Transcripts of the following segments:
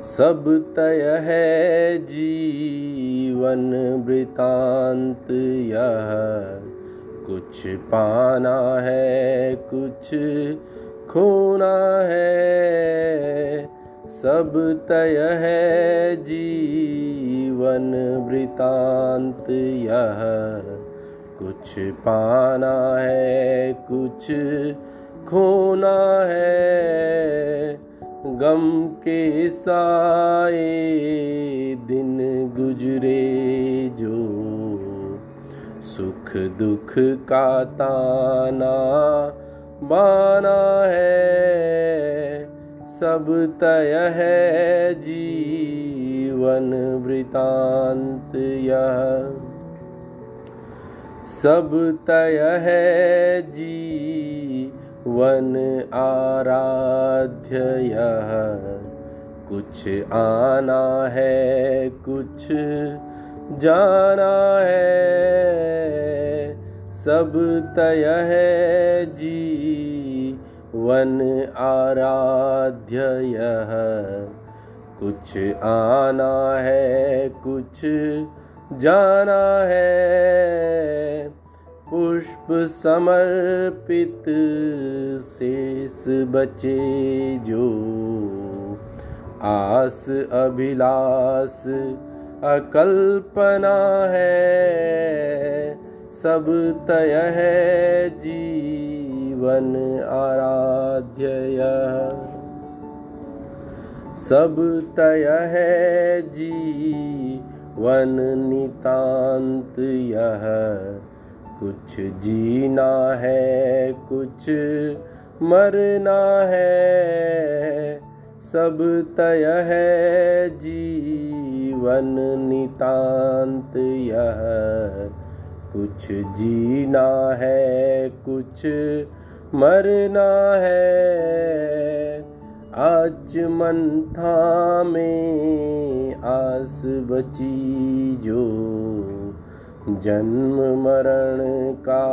सब तय है जीवन वृतांत यह। कुछ पाना है, कुछ खोना है। सब तय है जीवन वृतांत यह। कुछ पाना है, कुछ खोना है। गम के साए दिन गुजरे जो सुख दुख का ताना बाना है। सब तय है जीवन वृतांत यह। सब तय है जीवन आराध्य यह कुछ आना है, कुछ जाना है। सब तय है जी वन आराध्य यह कुछ आना है, कुछ जाना है। पुष्प समर्पित शेष बचे जो आस अभिलाष अकल्पना है। सब तय है जीवन आराध्य सब तय है जी वन नितांत यह। कुछ जीना है, कुछ मरना है। सब तय है, जीवन नितांत यह। कुछ जीना है, कुछ मरना है। आज मंथा में आस बची जो जन्म मरण का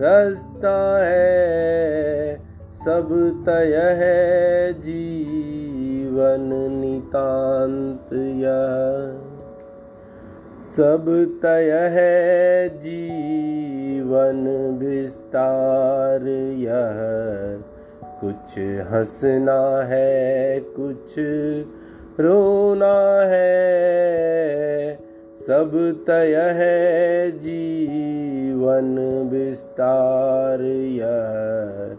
रास्ता है, सब तय है जीवन नितांत यह। सब तय है जीवन विस्तार यह। कुछ हंसना है, कुछ रोना है सब तय है जीवन विस्तार, यह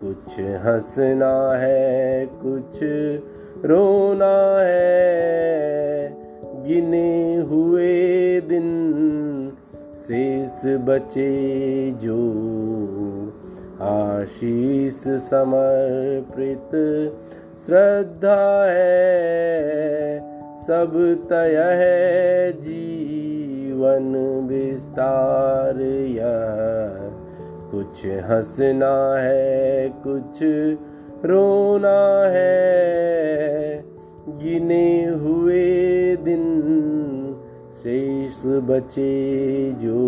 कुछ हंसना है, कुछ रोना है। गिने हुए दिन शेष बचे जो आशीष समर्पित श्रद्धा है। सब तय है जीवन विस्तार, यह कुछ हंसना है, कुछ रोना है। गिने हुए दिन शेष बचे जो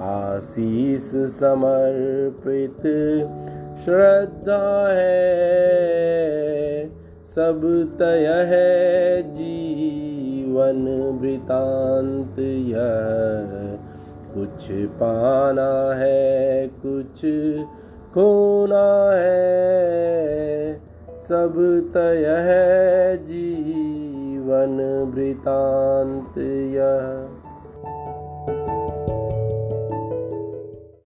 आशीष समर्पित श्रद्धा है। सब तय है जीवन वृतांत यह। कुछ पाना है, कुछ खोना है, सब तय है जीवन वृतांत यह।